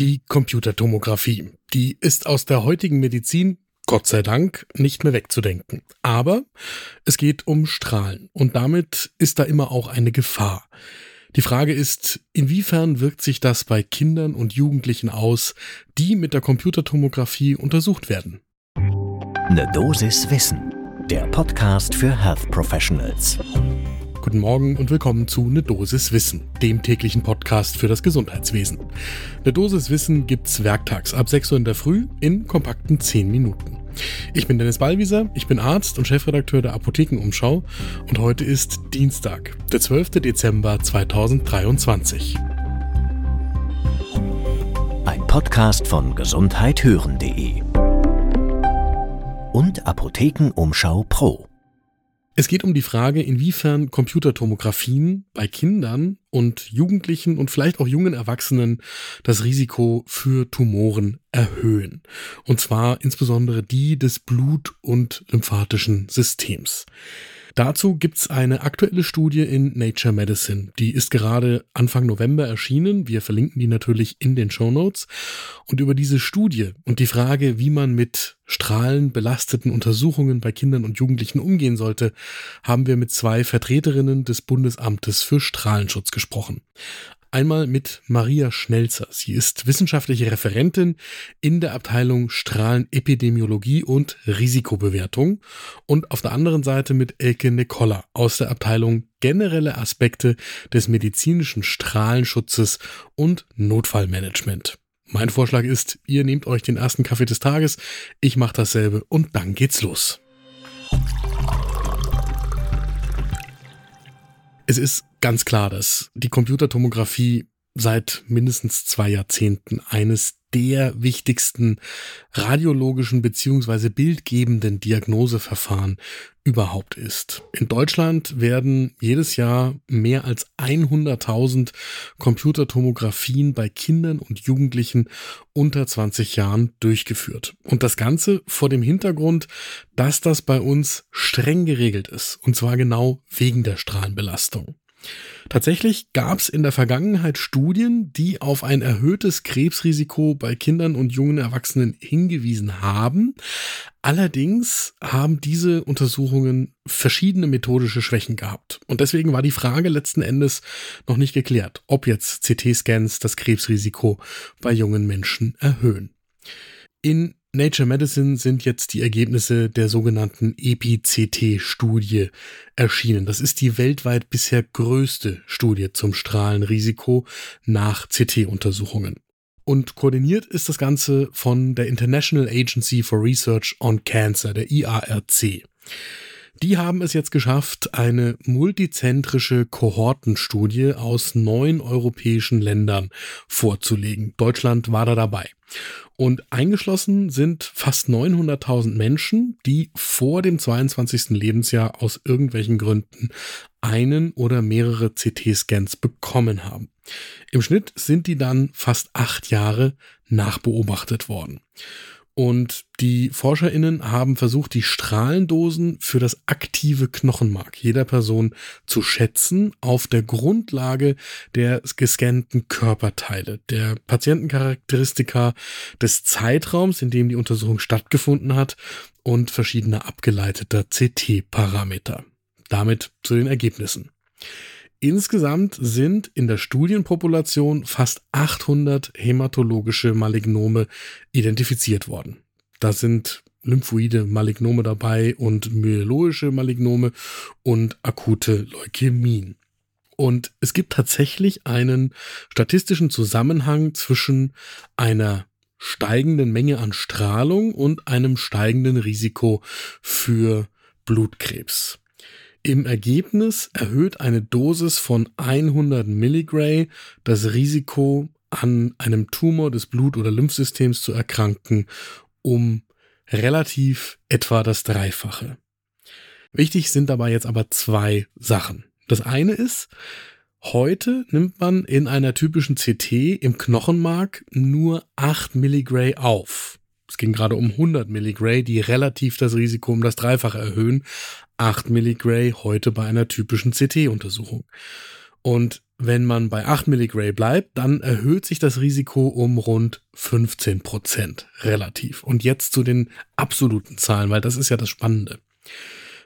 Die Computertomographie, die ist aus der heutigen Medizin Gott sei Dank nicht mehr wegzudenken. Aber es geht um Strahlen und damit ist da immer auch eine Gefahr. Die Frage ist, inwiefern wirkt sich das bei Kindern und Jugendlichen aus, die mit der Computertomographie untersucht werden? Ne Dosis Wissen, der Podcast für Health Professionals. Guten Morgen und willkommen zu Ne Dosis Wissen, dem täglichen Podcast für das Gesundheitswesen. Ne Dosis Wissen gibt's werktags ab 6 Uhr in der Früh in kompakten 10 Minuten. Ich bin Dennis Ballwieser, ich bin Arzt und Chefredakteur der Apothekenumschau und heute ist Dienstag, der 12. Dezember 2023. Ein Podcast von gesundheithören.de und Apothekenumschau Pro. Es geht um die Frage, inwiefern Computertomographien bei Kindern und Jugendlichen und vielleicht auch jungen Erwachsenen das Risiko für Tumoren erhöhen. Und zwar insbesondere die des Blut- und lymphatischen Systems. Dazu gibt's eine aktuelle Studie in Nature Medicine. Die ist gerade Anfang November erschienen. Wir verlinken die natürlich in den Show Notes. Und über diese Studie und die Frage, wie man mit strahlenbelasteten Untersuchungen bei Kindern und Jugendlichen umgehen sollte, haben wir mit zwei Vertreterinnen des Bundesamtes für Strahlenschutz gesprochen. Einmal mit Maria Schnelzer. Sie ist wissenschaftliche Referentin in der Abteilung Strahlenepidemiologie und Risikobewertung. Und auf der anderen Seite mit Elke Nicola aus der Abteilung generelle Aspekte des medizinischen Strahlenschutzes und Notfallmanagement. Mein Vorschlag ist, ihr nehmt euch den ersten Kaffee des Tages, ich mache dasselbe und dann geht's los. Es ist ganz klar, dass die Computertomographie seit mindestens zwei Jahrzehnten eines der wichtigsten radiologischen beziehungsweise bildgebenden Diagnoseverfahren überhaupt ist. In Deutschland werden jedes Jahr mehr als 100.000 Computertomographien bei Kindern und Jugendlichen unter 20 Jahren durchgeführt. Und das Ganze vor dem Hintergrund, dass das bei uns streng geregelt ist. Und zwar genau wegen der Strahlenbelastung. Tatsächlich gab es in der Vergangenheit Studien, die auf ein erhöhtes Krebsrisiko bei Kindern und jungen Erwachsenen hingewiesen haben. Allerdings haben diese Untersuchungen verschiedene methodische Schwächen gehabt. Und deswegen war die Frage letzten Endes noch nicht geklärt, ob jetzt CT-Scans das Krebsrisiko bei jungen Menschen erhöhen. In Nature Medicine sind jetzt die Ergebnisse der sogenannten EPCT-Studie erschienen. Das ist die weltweit bisher größte Studie zum Strahlenrisiko nach CT-Untersuchungen. Und koordiniert ist das Ganze von der International Agency for Research on Cancer, der IARC. Die haben es jetzt geschafft, eine multizentrische Kohortenstudie aus neun europäischen Ländern vorzulegen. Deutschland war da dabei. Und eingeschlossen sind fast 900.000 Menschen, die vor dem 22. Lebensjahr aus irgendwelchen Gründen einen oder mehrere CT-Scans bekommen haben. Im Schnitt sind die dann fast acht Jahre nachbeobachtet worden. Und die ForscherInnen haben versucht, die Strahlendosen für das aktive Knochenmark jeder Person zu schätzen auf der Grundlage der gescannten Körperteile, der Patientencharakteristika des Zeitraums, in dem die Untersuchung stattgefunden hat und verschiedener abgeleiteter CT-Parameter. Damit zu den Ergebnissen. Insgesamt sind in der Studienpopulation fast 800 hämatologische Malignome identifiziert worden. Da sind lymphoide Malignome dabei und myeloische Malignome und akute Leukämien. Und es gibt tatsächlich einen statistischen Zusammenhang zwischen einer steigenden Menge an Strahlung und einem steigenden Risiko für Blutkrebs. Im Ergebnis erhöht eine Dosis von 100 Milligray das Risiko, an einem Tumor des Blut- oder Lymphsystems zu erkranken, um relativ etwa das Dreifache. Wichtig sind dabei jetzt aber zwei Sachen. Das eine ist, heute nimmt man in einer typischen CT im Knochenmark nur 8 Milligray auf. Es ging gerade um 100 Milligray, die relativ das Risiko um das Dreifache erhöhen. 8 Milligray heute bei einer typischen CT-Untersuchung. Und wenn man bei 8 Milligray bleibt, dann erhöht sich das Risiko um rund 15 Prozent relativ. Und jetzt zu den absoluten Zahlen, weil das ist ja das Spannende.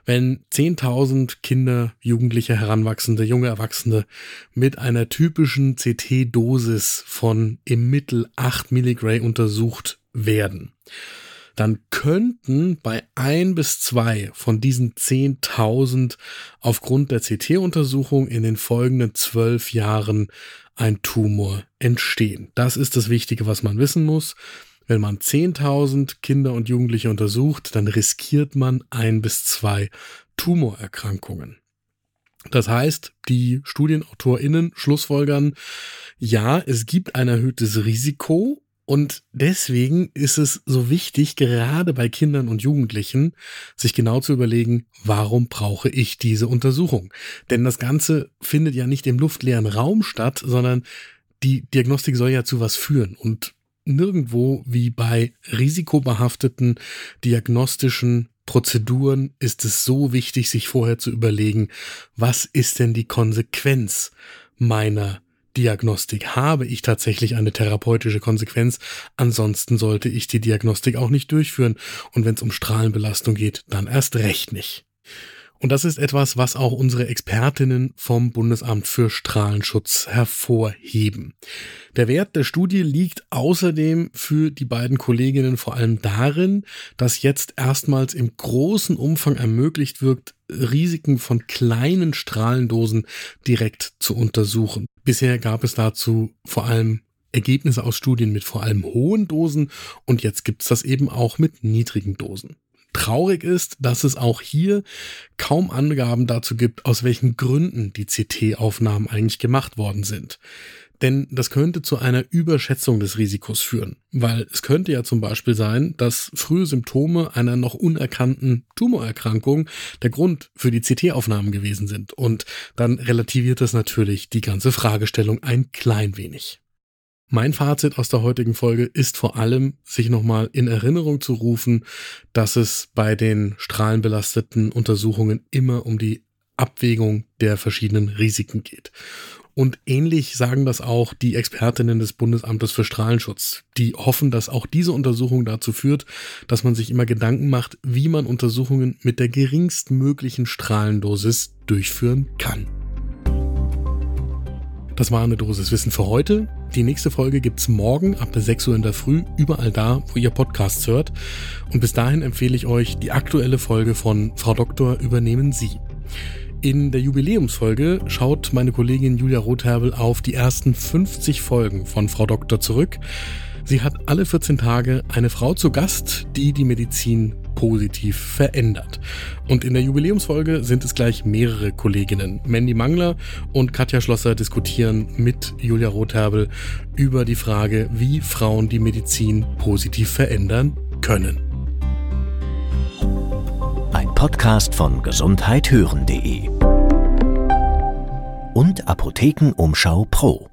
Wenn 10.000 Kinder, Jugendliche, Heranwachsende, junge Erwachsene mit einer typischen CT-Dosis von im Mittel 8 Milligray untersucht werden, dann könnten bei ein bis zwei von diesen 10.000 aufgrund der CT-Untersuchung in den folgenden zwölf Jahren ein Tumor entstehen. Das ist das Wichtige, was man wissen muss. Wenn man 10.000 Kinder und Jugendliche untersucht, dann riskiert man ein bis zwei Tumorerkrankungen. Das heißt, die StudienautorInnen schlussfolgern, ja, es gibt ein erhöhtes Risiko, und deswegen ist es so wichtig, gerade bei Kindern und Jugendlichen, sich genau zu überlegen, warum brauche ich diese Untersuchung? Denn das Ganze findet ja nicht im luftleeren Raum statt, sondern die Diagnostik soll ja zu was führen. Und nirgendwo wie bei risikobehafteten diagnostischen Prozeduren ist es so wichtig, sich vorher zu überlegen, was ist denn die Konsequenz meiner Diagnostik habe ich tatsächlich eine therapeutische Konsequenz. Ansonsten sollte ich die Diagnostik auch nicht durchführen. Und wenn es um Strahlenbelastung geht, dann erst recht nicht. Und das ist etwas, was auch unsere Expertinnen vom Bundesamt für Strahlenschutz hervorheben. Der Wert der Studie liegt außerdem für die beiden Kolleginnen vor allem darin, dass jetzt erstmals im großen Umfang ermöglicht wird, Risiken von kleinen Strahlendosen direkt zu untersuchen. Bisher gab es dazu vor allem Ergebnisse aus Studien mit vor allem hohen Dosen und jetzt gibt es das eben auch mit niedrigen Dosen. Traurig ist, dass es auch hier kaum Angaben dazu gibt, aus welchen Gründen die CT-Aufnahmen eigentlich gemacht worden sind. Denn das könnte zu einer Überschätzung des Risikos führen, weil es könnte ja zum Beispiel sein, dass frühe Symptome einer noch unerkannten Tumorerkrankung der Grund für die CT-Aufnahmen gewesen sind. Und dann relativiert das natürlich die ganze Fragestellung ein klein wenig. Mein Fazit aus der heutigen Folge ist vor allem, sich nochmal in Erinnerung zu rufen, dass es bei den strahlenbelasteten Untersuchungen immer um die Abwägung der verschiedenen Risiken geht. Und ähnlich sagen das auch die Expertinnen des Bundesamtes für Strahlenschutz. Die hoffen, dass auch diese Untersuchung dazu führt, dass man sich immer Gedanken macht, wie man Untersuchungen mit der geringstmöglichen Strahlendosis durchführen kann. Das war eine Dosis Wissen für heute. Die nächste Folge gibt's morgen ab 6 Uhr in der Früh, überall da, wo ihr Podcasts hört. Und bis dahin empfehle ich euch die aktuelle Folge von Frau Doktor übernehmen Sie. In der Jubiläumsfolge schaut meine Kollegin Julia Rotherbel auf die ersten 50 Folgen von Frau Doktor zurück. Sie hat alle 14 Tage eine Frau zu Gast, die die Medizin positiv verändert. Und in der Jubiläumsfolge sind es gleich mehrere Kolleginnen. Mandy Mangler und Katja Schlosser diskutieren mit Julia Rotherbel über die Frage, wie Frauen die Medizin positiv verändern können. Ein Podcast von gesundheithören.de und Apothekenumschau Pro.